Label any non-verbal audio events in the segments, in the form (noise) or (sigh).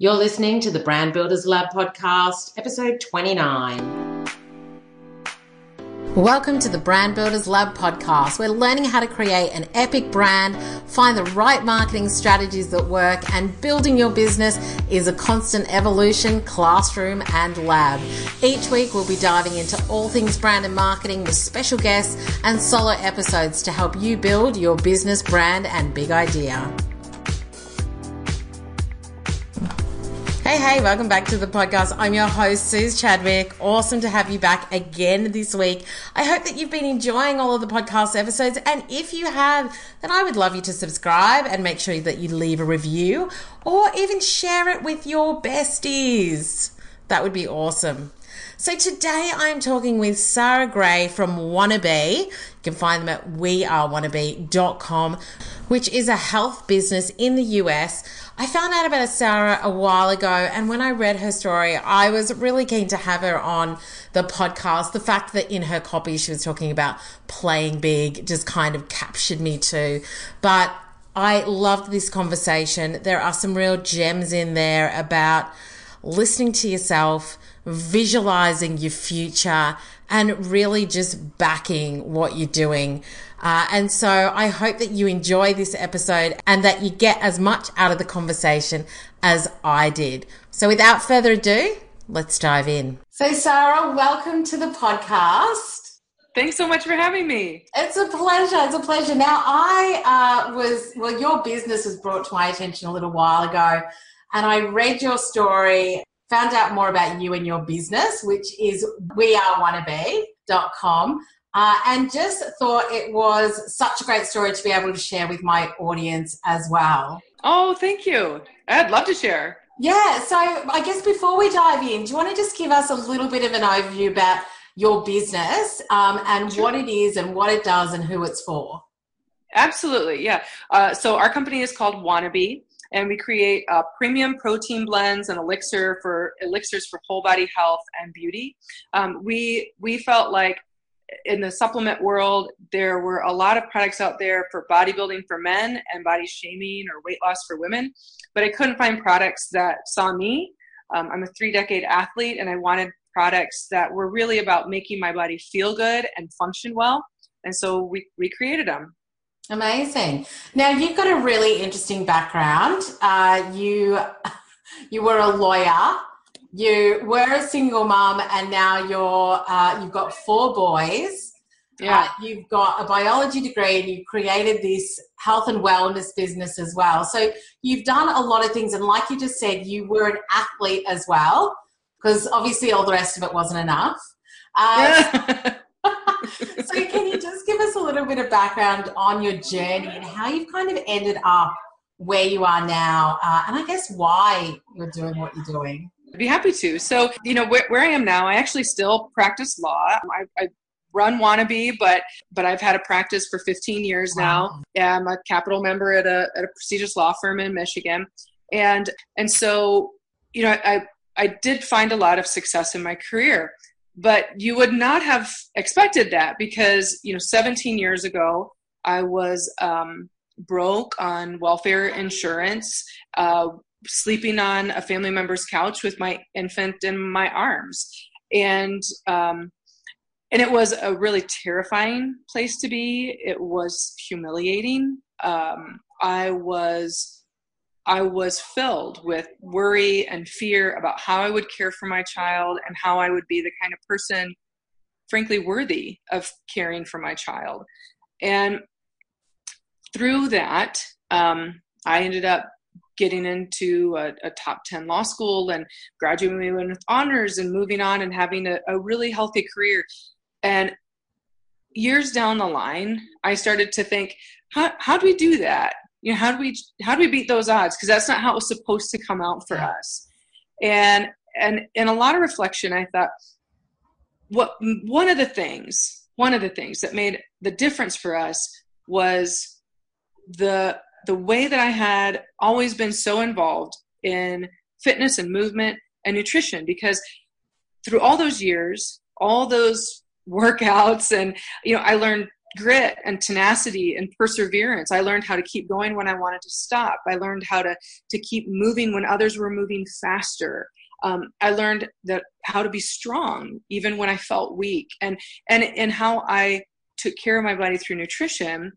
You're listening to the Brand Builders Lab podcast, episode 29. Welcome to the Brand Builders Lab podcast. We're learning how to create an epic brand, find the right marketing strategies that work, and building your business is a constant evolution, classroom, and lab. Each week, we'll be diving into all things brand and marketing with special guests and solo episodes to help you build your business brand and big idea. Hey, hey, welcome back to the podcast. I'm your host, Suze Chadwick. Awesome to have you back again this week. I hope that you've been enjoying all of the podcast episodes. And if you have, then I would love you to subscribe and make sure that you leave a review or even share it with your besties. That would be awesome. So today I'm talking with Sarah Gray from Wannabe. You can find them at wearewannabe.com, which is a health business in the US. I found out about Sarah a while ago, and when I read her story, I was really keen to have her on the podcast. The fact that in her copy she was talking about playing big just kind of captured me too. But I loved this conversation. There are some real gems in there about listening to yourself, visualizing your future, and really just backing what you're doing. Uh, and so I hope that you enjoy this episode and that you get as much out of the conversation as I did. So without further ado, let's dive in. So, Sarah, welcome to the podcast. Thanks so much for having me. It's a pleasure. It's a pleasure. Now, I uh, was, well, your business was brought to my attention a little while ago, and I read your story, found out more about you and your business, which is wearewannabe.com. Uh, and just thought it was such a great story to be able to share with my audience as well. Oh, thank you. I'd love to share. Yeah, so I guess before we dive in, do you want to just give us a little bit of an overview about your business um, and sure. what it is and what it does and who it's for? Absolutely, yeah. Uh, so our company is called Wannabe, and we create uh, premium protein blends and elixir for elixirs for whole body health and beauty. Um, we we felt like in the supplement world, there were a lot of products out there for bodybuilding for men and body shaming or weight loss for women, but I couldn't find products that saw me. Um, I'm a three decade athlete and I wanted products that were really about making my body feel good and function well. And so we, we created them. Amazing. Now you've got a really interesting background. Uh, you (laughs) you were a lawyer you were a single mom and now you're uh, you've got four boys yeah. Uh, you've got a biology degree and you created this health and wellness business as well so you've done a lot of things and like you just said you were an athlete as well because obviously all the rest of it wasn't enough uh, (laughs) so can you just give little bit of background on your journey and how you've kind of ended up where you are now uh, and i guess why you're doing what you're doing. I'd be happy to. So, you know, where, where I am now, I actually still practice law. I, I run wannabe but but i've had a practice for 15 years now. Yeah, i'm a capital member at a, at a prestigious law firm in michigan. And and so you know i i did find a lot of success in my career but you would not have expected that because you know 17 years ago i was um, broke on welfare insurance uh, sleeping on a family member's couch with my infant in my arms. And um, and it was a really terrifying place to be. It was humiliating. Um, i was i was filled with worry and fear about how i would care for my child and how i would be the kind of person frankly worthy of caring for my child and through that um, i ended up getting into a, a, top 10 law school and graduating with honors and moving on and having a, a really healthy career. And years down the line, I started to think, how, how do we do that? You know, how do we how do we beat those odds? Because that's not how it was supposed to come out for us. And and in a lot of reflection, I thought, what one of the things, one of the things that made the difference for us was the the way that I had always been so involved in fitness and movement and nutrition because through all those years, all those workouts and you know I learned grit and tenacity and perseverance. I learned how to keep going when I wanted to stop. I learned how to to keep moving when others were moving faster. Um, I learned that how to be strong even when I felt weak, and and and how I took care of my body through nutrition.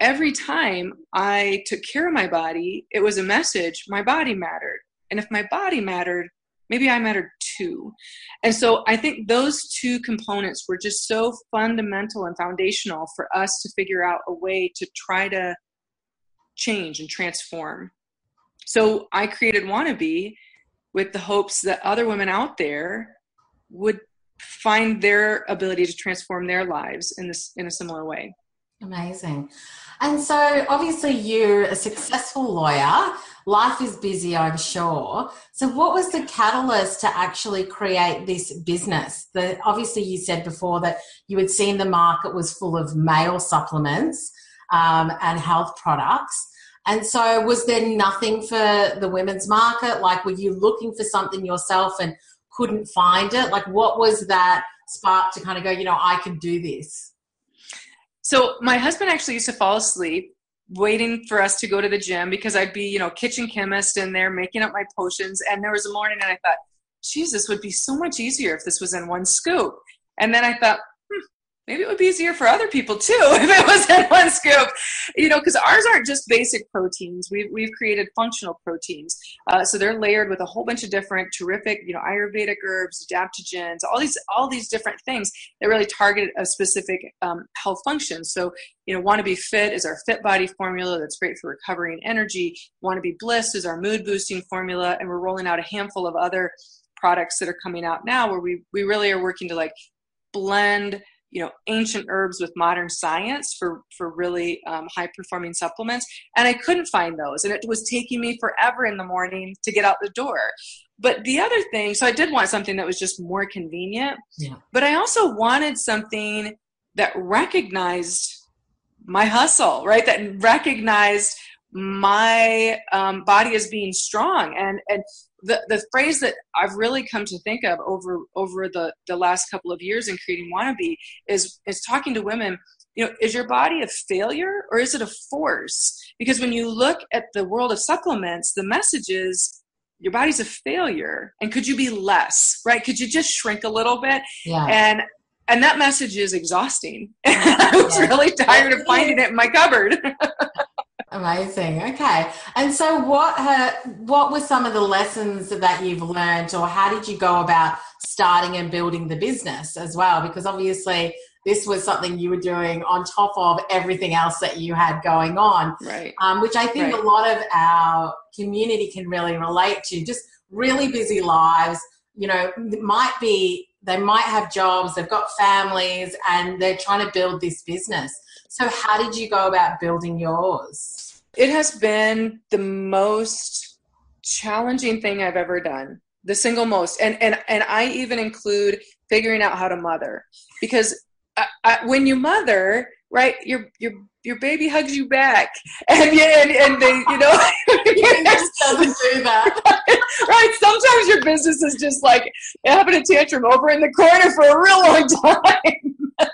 Every time I took care of my body, it was a message. My body mattered, and if my body mattered, maybe I mattered too. And so I think those two components were just so fundamental and foundational for us to figure out a way to try to change and transform. So I created Wannabe with the hopes that other women out there would find their ability to transform their lives in this in a similar way. Amazing. And so obviously you're a successful lawyer. Life is busy, I'm sure. So what was the catalyst to actually create this business? The, obviously you said before that you had seen the market was full of male supplements um, and health products. And so was there nothing for the women's market? Like were you looking for something yourself and couldn't find it? Like what was that spark to kind of go, you know, I can do this? So my husband actually used to fall asleep waiting for us to go to the gym because I'd be, you know, kitchen chemist in there making up my potions. And there was a morning and I thought, Jesus would be so much easier if this was in one scoop. And then I thought, maybe it would be easier for other people too (laughs) if it was in one scoop. You know because ours aren't just basic proteins. We've, we've created functional proteins. Uh, so they're layered with a whole bunch of different terrific you know ayurvedic herbs adaptogens all these all these different things that really target a specific um, health function. So you know want to be fit is our fit body formula that's great for recovery and energy. Want to be bliss is our mood boosting formula. And we're rolling out a handful of other products that are coming out now where we, we really are working to like blend you know ancient herbs with modern science for for really um, high performing supplements. And i couldn't find those and it was taking me forever in the morning to get out the door. But the other thing so i did want something that was just more convenient yeah. but i also wanted something that recognized my hustle right? That recognized my um, body is being strong and and the, the phrase that I've really come to think of over over the, the last couple of years in creating Wannabe is is talking to women. You know, is your body a failure or is it a force? Because when you look at the world of supplements, the message is your body's a failure, and could you be less? Right? Could you just shrink a little bit? Yeah. And and that message is exhausting. (laughs) I was really tired of finding it in my cupboard. (laughs) Amazing. Okay. And so, what uh, what were some of the lessons that you've learned, or how did you go about starting and building the business as well? Because obviously, this was something you were doing on top of everything else that you had going on, right? Um, which I think right. a lot of our community can really relate to. Just really busy lives. You know, might be they might have jobs, they've got families, and they're trying to build this business. So, how did you go about building yours? It has been the most challenging thing I've ever done. The single most, and and and I even include figuring out how to mother because I, I, when you mother, right, your your your baby hugs you back, (laughs) and and, and they, you know, doesn't do that. (laughs) right. Sometimes your business is just like having a tantrum over in the corner for a real long (laughs) time,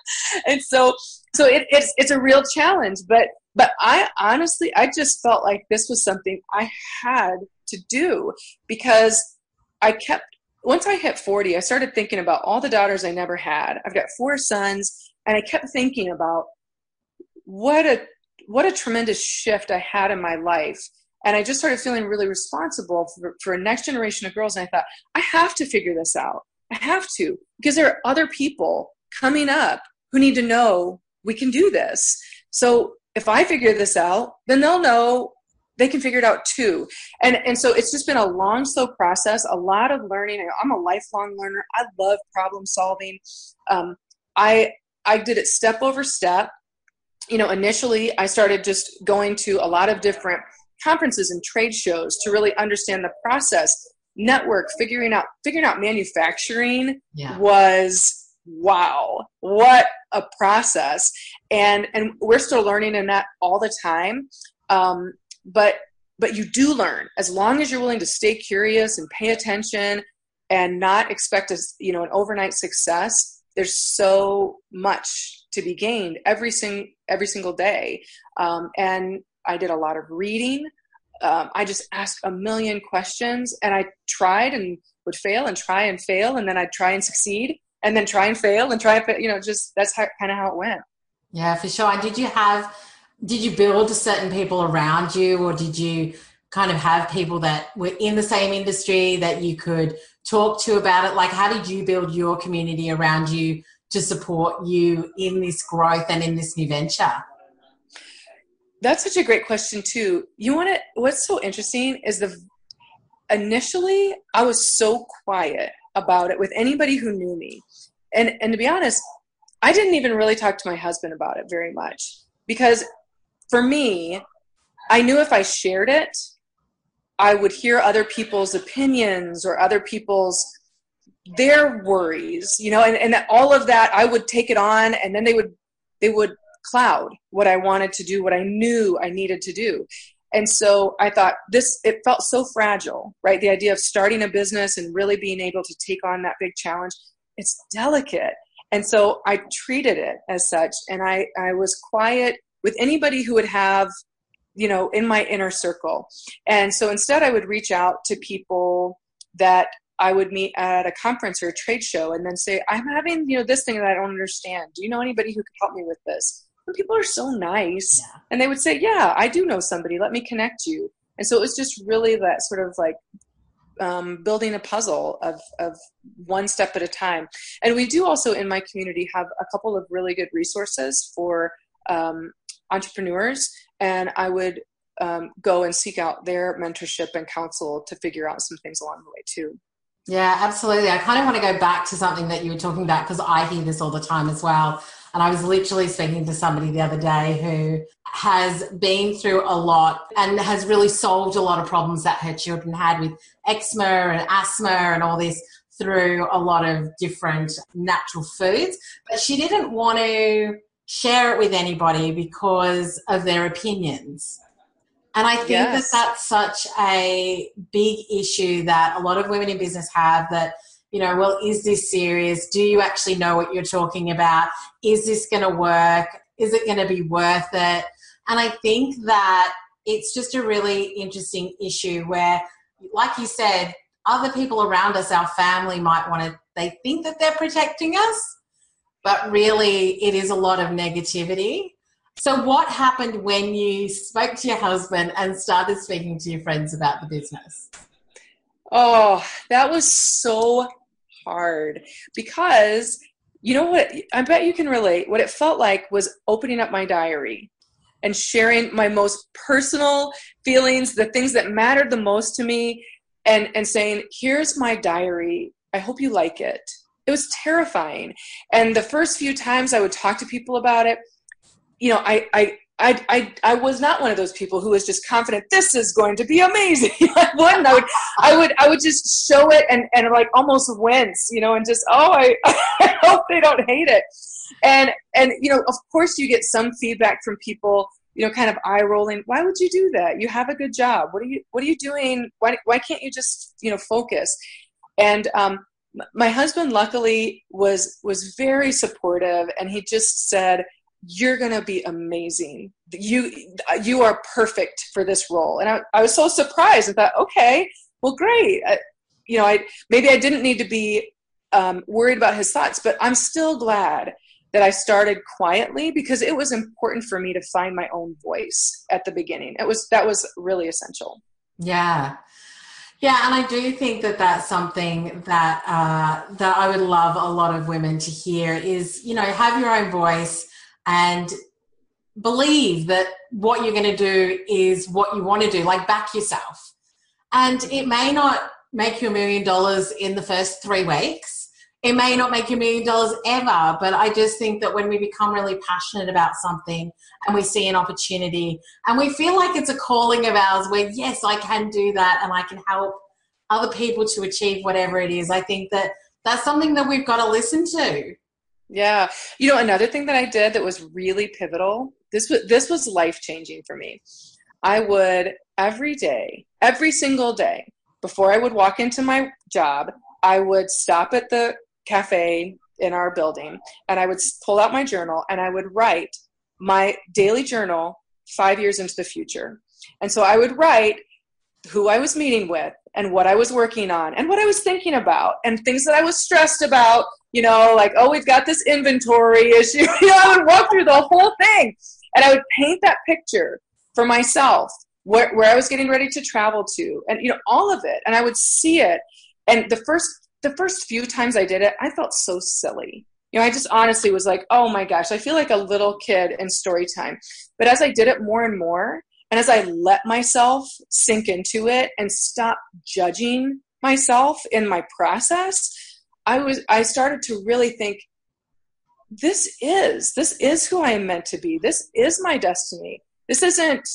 and so so it, it's it's a real challenge. But but I honestly, I just felt like this was something I had to do because I kept, once I hit 40, I started thinking about all the daughters I never had. I've got four sons, and I kept thinking about what a what a tremendous shift I had in my life. And I just started feeling really responsible for, for a next generation of girls. And I thought, I have to figure this out. I have to, because there are other people coming up who need to know we can do this. So if I figure this out, then they'll know they can figure it out too. And and so it's just been a long, slow process, a lot of learning. I'm a lifelong learner. I love problem solving. Um, I I did it step over step. You know, initially I started just going to a lot of different conferences and trade shows to really understand the process. Network, figuring out figuring out manufacturing yeah. was wow, what a process. And and we're still learning in that all the time. Um, but but you do learn as long as you're willing to stay curious and pay attention and not expect a, you know an overnight success there's so much to be gained every sing every single day um, and i did a lot of reading um, i just asked a million questions and i tried and would fail and try and fail and then i'd try and succeed and then try and fail and try and you know just that's how, kind of how it went. Yeah for sure. And did you have did you build certain people around you or did you kind of have people that were in the same industry that you could talk to about it? Like how did you build your community around you to support you in this growth and in this new venture? That's such a great question too. You want to what's so interesting is the initially i was so quiet about it with anybody who knew me and and to be honest i didn't even really talk to my husband about it very much because for me i knew if i shared it I would hear other people's opinions or other people's their worries, you know, and, and all of that I would take it on and then they would they would cloud what I wanted to do, what I knew I needed to do. And so I thought this it felt so fragile, right? The idea of starting a business and really being able to take on that big challenge, it's delicate. And so I treated it as such and I I was quiet with anybody who would have you know in my inner circle and so instead i would reach out to people that i would meet at a conference or a trade show and then say i'm having you know this thing that i don't understand do you know anybody who could help me with this and people are so nice yeah. and they would say yeah i do know somebody let me connect you and so it was just really that sort of like um, building a puzzle of, of one step at a time. And we do also in my community have a couple of really good resources for um, entrepreneurs and I would um, go and seek out their mentorship and counsel to figure out some things along the way too. Yeah, absolutely. I kind of want to go back to something that you were talking about because I hear this all the time as well. And I was literally speaking to somebody the other day who has been through a lot and has really solved a lot of problems that her children had with eczema and asthma and all this through a lot of different natural foods. But she didn't want to share it with anybody because of their opinions. And I think yes. that that's such a big issue that a lot of women in business have that, you know, well, is this serious? Do you actually know what you're talking about? Is this going to work? Is it going to be worth it? And I think that it's just a really interesting issue where, like you said, other people around us, our family might want to, they think that they're protecting us, but really it is a lot of negativity. So, what happened when you spoke to your husband and started speaking to your friends about the business? Oh, that was so hard because you know what? I bet you can relate. What it felt like was opening up my diary and sharing my most personal feelings, the things that mattered the most to me, and, and saying, Here's my diary. I hope you like it it was terrifying. And the first few times I would talk to people about it, you know, I, I, I, I, I was not one of those people who was just confident this is going to be amazing. (laughs) I wouldn't. I would, I would, I would just show it and, and like almost wince, you know, and just oh, I, (laughs) I hope they don't hate it. And and you know, of course, you get some feedback from people, you know, kind of eye rolling. Why would you do that? You have a good job. What are you What are you doing? Why Why can't you just you know focus? And um, my husband luckily was was very supportive and he just said you're going to be amazing. You you are perfect for this role. And i, I was so surprised. And thought okay well great. I, you know i maybe i didn't need to be um, worried about his thoughts but i'm still glad that i started quietly because it was important for me to find my own voice at the beginning. It was that was really essential. Yeah. Yeah, and I do think that that's something that uh, that I would love a lot of women to hear is you know have your own voice and believe that what you're going to do is what you want to do. Like back yourself, and it may not make you a million dollars in the first three weeks. It may not make you a million dollars ever, but I just think that when we become really passionate about something and we see an opportunity and we feel like it's a calling of ours where, yes, I can do that and I can help other people to achieve whatever it is, I think that that's something that we've got to listen to. Yeah. You know, another thing that I did that was really pivotal, this was this was life-changing for me. I would every day, every single day, before I would walk into my job, I would stop at the cafe in our building and I would pull out my journal and I would write my daily journal five years into the future. And so I would write who I was meeting with and what I was working on and what I was thinking about and things that I was stressed about, you know, like, oh, we've got this inventory (laughs) issue. you know, I would walk through the whole thing and I would paint that picture for myself where, where I was getting ready to travel to and, you know, all of it. And I would see it. And the first, the first few times I did it, I felt so silly. You know, I just honestly was like, oh my gosh, I feel like a little kid in story time. But as I did it more and more, and as I let myself sink into it and stop judging myself in my process, I was I started to really think this is this is who I am meant to be. This is my destiny. This isn't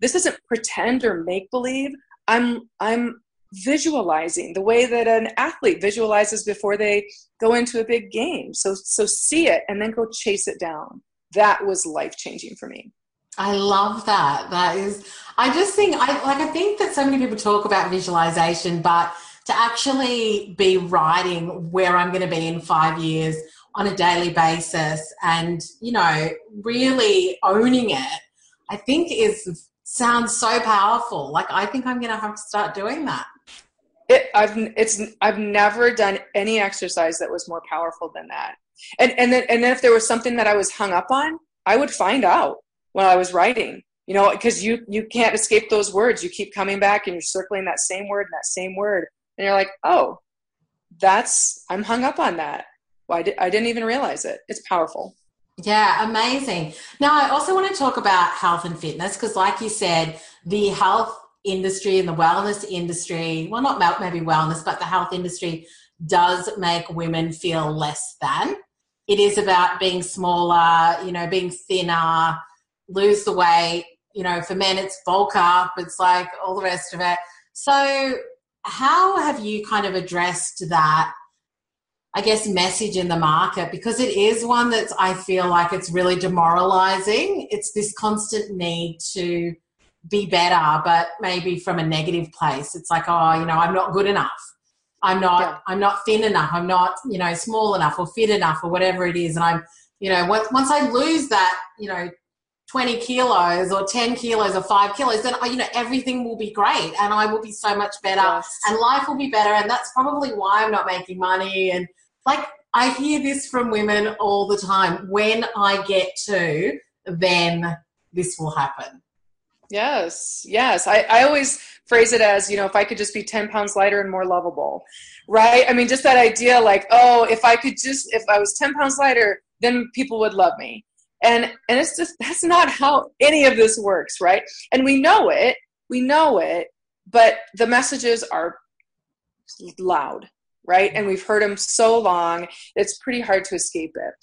this isn't pretend or make believe. I'm I'm visualizing the way that an athlete visualizes before they go into a big game. So so see it and then go chase it down. That was life changing for me. I love that. That is, I just think, I like, I think that so many people talk about visualization, but to actually be writing where I'm going to be in five years on a daily basis and, you know, really owning it, I think is sounds so powerful. Like, I think I'm going to have to start doing that. It, I've it's I've never done any exercise that was more powerful than that. And and then and then if there was something that I was hung up on, I would find out when I was writing. You know, because you you can't escape those words. You keep coming back and you're circling that same word and that same word, and you're like, oh, that's I'm hung up on that. Di- I didn't even realize it. It's powerful. Yeah, amazing. Now, I also want to talk about health and fitness because, like you said, the health industry and the wellness industry well, not maybe wellness, but the health industry does make women feel less than. It is about being smaller, you know, being thinner, lose the weight. You know, for men, it's bulk up, it's like all the rest of it. So, how have you kind of addressed that? I guess message in the market because it is one that I feel like it's really demoralizing. It's this constant need to be better, but maybe from a negative place. It's like, oh, you know, I'm not good enough. I'm not, yeah. I'm not thin enough. I'm not, you know, small enough or fit enough or whatever it is. And I'm, you know, once, once I lose that, you know, 20 kilos or 10 kilos or 5 kilos then uh, you know everything will be great and i will be so much better yes. and life will be better and that's probably why i'm not making money and like i hear this from women all the time when i get to then this will happen. Yes yes. I, I always phrase it as you know if i could just be 10 pounds lighter and more lovable right? I mean just that idea like oh if i could just if i was 10 pounds lighter then people would love me and and it's just that's not how any of this works right? And we know it we know it but the messages are loud right? And we've heard them so long it's pretty hard to escape it.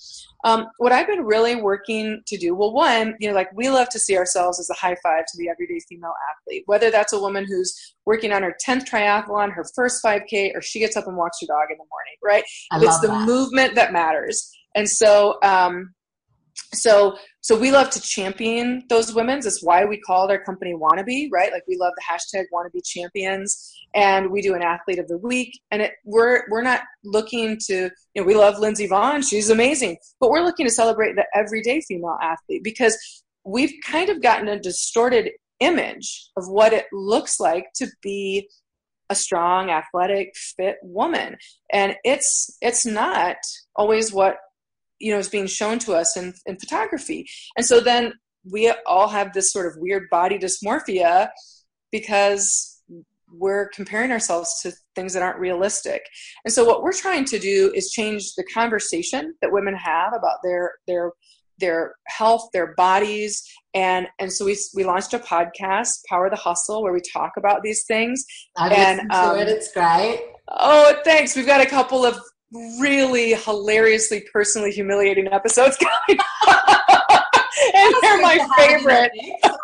Um, what i've been really working to do well one you know like we love to see ourselves as a high five to the everyday female athlete. Whether that's a woman who's working on her 10th triathlon her first 5k or she gets up and walks her dog in the morning right? I it's the that. movement that matters. And so um, so so we love to champion those women's that's why we called our company wannabe right? Like we love the hashtag wannabe champions and we do an athlete of the week. And it, we're we're not looking to you know we love lindsey vonn. She's amazing. But we're looking to celebrate the everyday female athlete because we've kind of gotten a distorted image of what it looks like to be a strong athletic fit woman. And it's it's not always what you know is being shown to us in, in photography. And so then we all have this sort of weird body dysmorphia because we're comparing ourselves to things that aren't realistic. And so what we're trying to do is change the conversation that women have about their their their health their bodies. And and so we we launched a podcast power the hustle where we talk about these things. I've and um, it. it's great. Oh thanks. We've got a couple of really hilariously personally humiliating episodes (laughs) going and they're my favorite.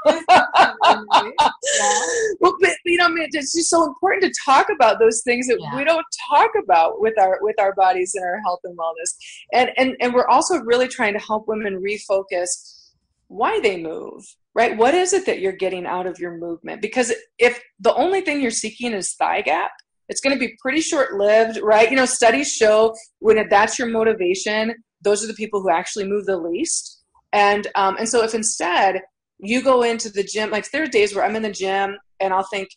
(laughs) well, but you know, I mean, it's just so important to talk about those things that yeah. we don't talk about with our with our bodies and our health and wellness. And and and we're also really trying to help women refocus why they move. Right? What is it that you're getting out of your movement? Because if the only thing you're seeking is thigh gap, It's going to be pretty short lived, right? You know, studies show when that's your motivation, those are the people who actually move the least. And um, and so if instead you go into the gym, like there are days where I'm in the gym and I'll think,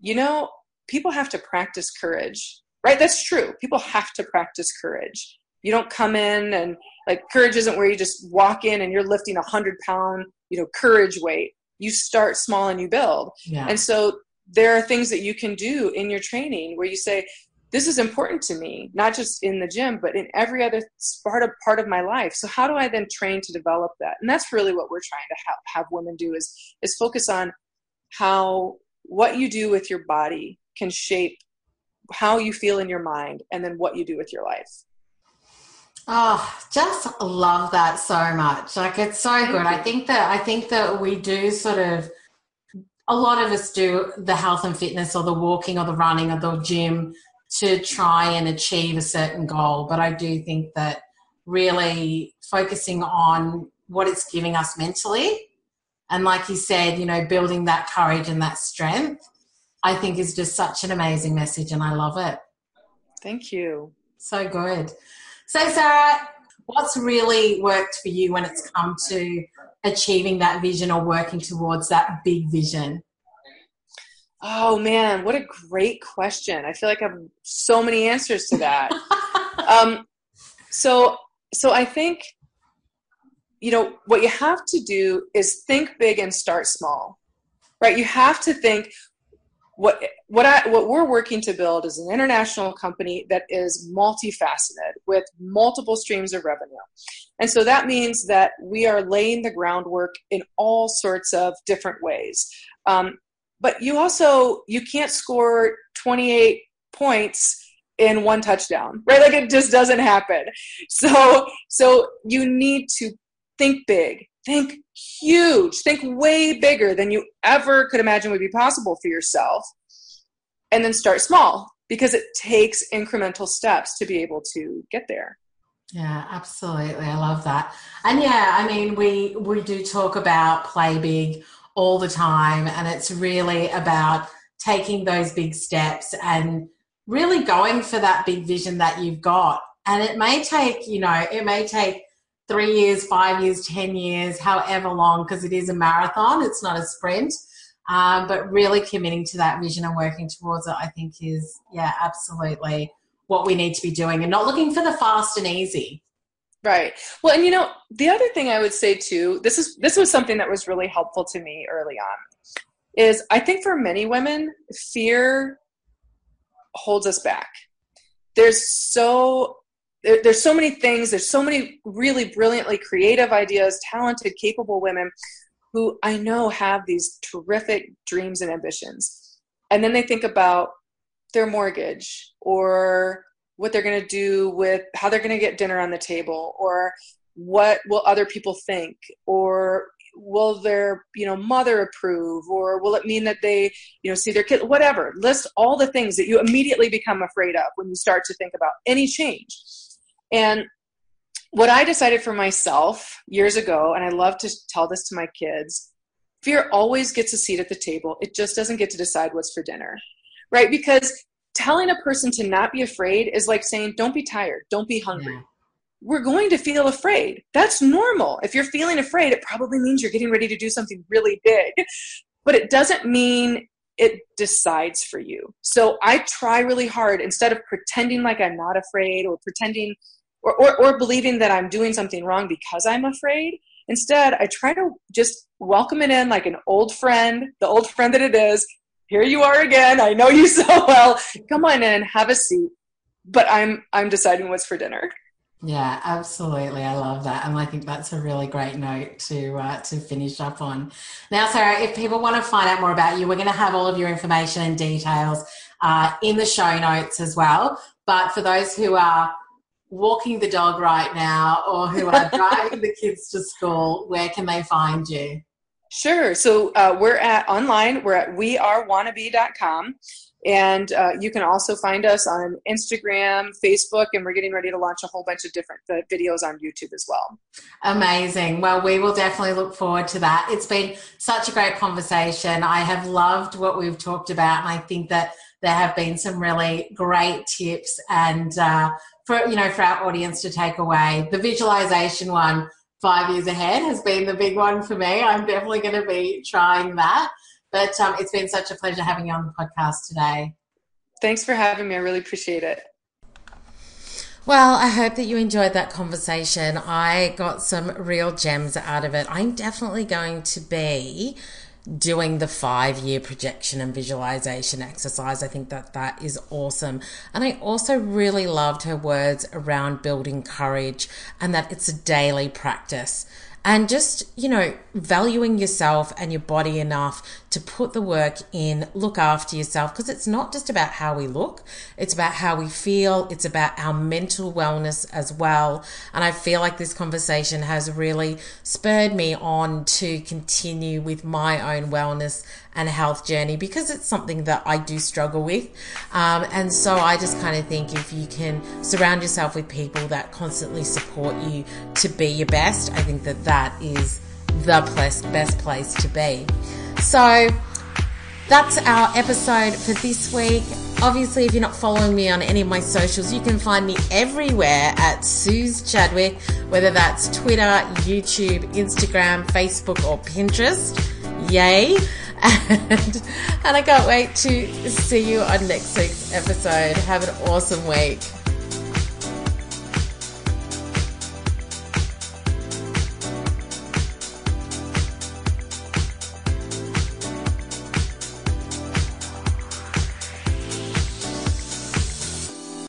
you know, people have to practice courage, right? That's true. People have to practice courage. You don't come in and like courage isn't where you just walk in and you're lifting a hundred pound, you know, courage weight. You start small and you build. Yeah. And so there are things that you can do in your training where you say, this is important to me, not just in the gym, but in every other part of part of my life. So how do I then train to develop that? And that's really what we're trying to have, have women do is is focus on how what you do with your body can shape how you feel in your mind and then what you do with your life. Oh, just love that so much. Like it's so good. I think that I think that we do sort of a lot of us do the health and fitness or the walking or the running or the gym to try and achieve a certain goal. But I do think that really focusing on what it's giving us mentally and like you said, you know, building that courage and that strength, I think is just such an amazing message and I love it. Thank you. So good. So, Sarah, what's really worked for you when it's come to achieving that vision or working towards that big vision? Oh man, what a great question. I feel like I have so many answers to that. (laughs) um, so, so I think, you know, what you have to do is think big and start small, right? You have to think, what what I what we're working to build is an international company that is multifaceted with multiple streams of revenue. And so that means that we are laying the groundwork in all sorts of different ways. Um, but you also you can't score 28 points in one touchdown, right? Like it just doesn't happen. So so you need to think big, think huge, think way bigger than you ever could imagine would be possible for yourself. And then start small because it takes incremental steps to be able to get there. Yeah, absolutely. I love that. And yeah, I mean, we we do talk about play big all the time and it's really about taking those big steps and really going for that big vision that you've got. And it may take, you know, it may take three years, five years, 10 years, however long, because it is a marathon, it's not a sprint. Um, but really committing to that vision and working towards it, I think is, yeah, absolutely what we need to be doing and not looking for the fast and easy. Right. Well, and you know, the other thing I would say too, this is this was something that was really helpful to me early on. Is I think for many women, fear holds us back. There's so there, there's so many things there's so many really brilliantly creative ideas talented capable women who i know have these terrific dreams and ambitions. And then they think about their mortgage or what they're going to do with how they're going to get dinner on the table or what will other people think or will their you know mother approve or will it mean that they you know see their kid whatever. List all the things that you immediately become afraid of when you start to think about any change and what I decided for myself years ago, and I love to tell this to my kids fear always gets a seat at the table. It just doesn't get to decide what's for dinner, right? Because telling a person to not be afraid is like saying, don't be tired, don't be hungry. Yeah. We're going to feel afraid. That's normal. If you're feeling afraid, it probably means you're getting ready to do something really big. But it doesn't mean it decides for you. So I try really hard instead of pretending like I'm not afraid or pretending or, or, or believing that I'm doing something wrong because I'm afraid. Instead, I try to just welcome it in like an old friend, the old friend that it is. Here you are again. I know you (laughs) so well. Come on in, have a seat. But I'm I'm deciding what's for dinner. Yeah, absolutely. I love that, and I think that's a really great note to uh, to finish up on. Now, Sarah, if people want to find out more about you, we're going to have all of your information and details uh, in the show notes as well. But for those who are walking the dog right now or who are (laughs) driving the kids to school, where can they find you? Sure. So uh, we're at online, we're at wearewannabe.com. And uh, you can also find us on Instagram, Facebook, and we're getting ready to launch a whole bunch of different uh, videos on YouTube as well. Amazing. Well, we will definitely look forward to that. It's been such a great conversation. I have loved what we've talked about, and I think that there have been some really great tips and uh, for you know for our audience to take away. The visualization one, five years ahead, has been the big one for me. I'm definitely going to be trying that. But um, it's been such a pleasure having you on the podcast today. Thanks for having me. I really appreciate it. Well, I hope that you enjoyed that conversation. I got some real gems out of it. I'm definitely going to be doing the five year projection and visualization exercise. I think that that is awesome. And I also really loved her words around building courage and that it's a daily practice and just, you know, valuing yourself and your body enough to put the work in, look after yourself, because it's not just about how we look, it's about how we feel, it's about our mental wellness as well. And I feel like this conversation has really spurred me on to continue with my own wellness and health journey because it's something that I do struggle with. Um, and so I just kind of think if you can surround yourself with people that constantly support you to be your best, I think that that is the best place to be. So that's our episode for this week. Obviously, if you're not following me on any of my socials, you can find me everywhere at Suze Chadwick, whether that's Twitter, YouTube, Instagram, Facebook, or Pinterest. Yay! (laughs) And, and I can't wait to see you on next week's episode. Have an awesome week.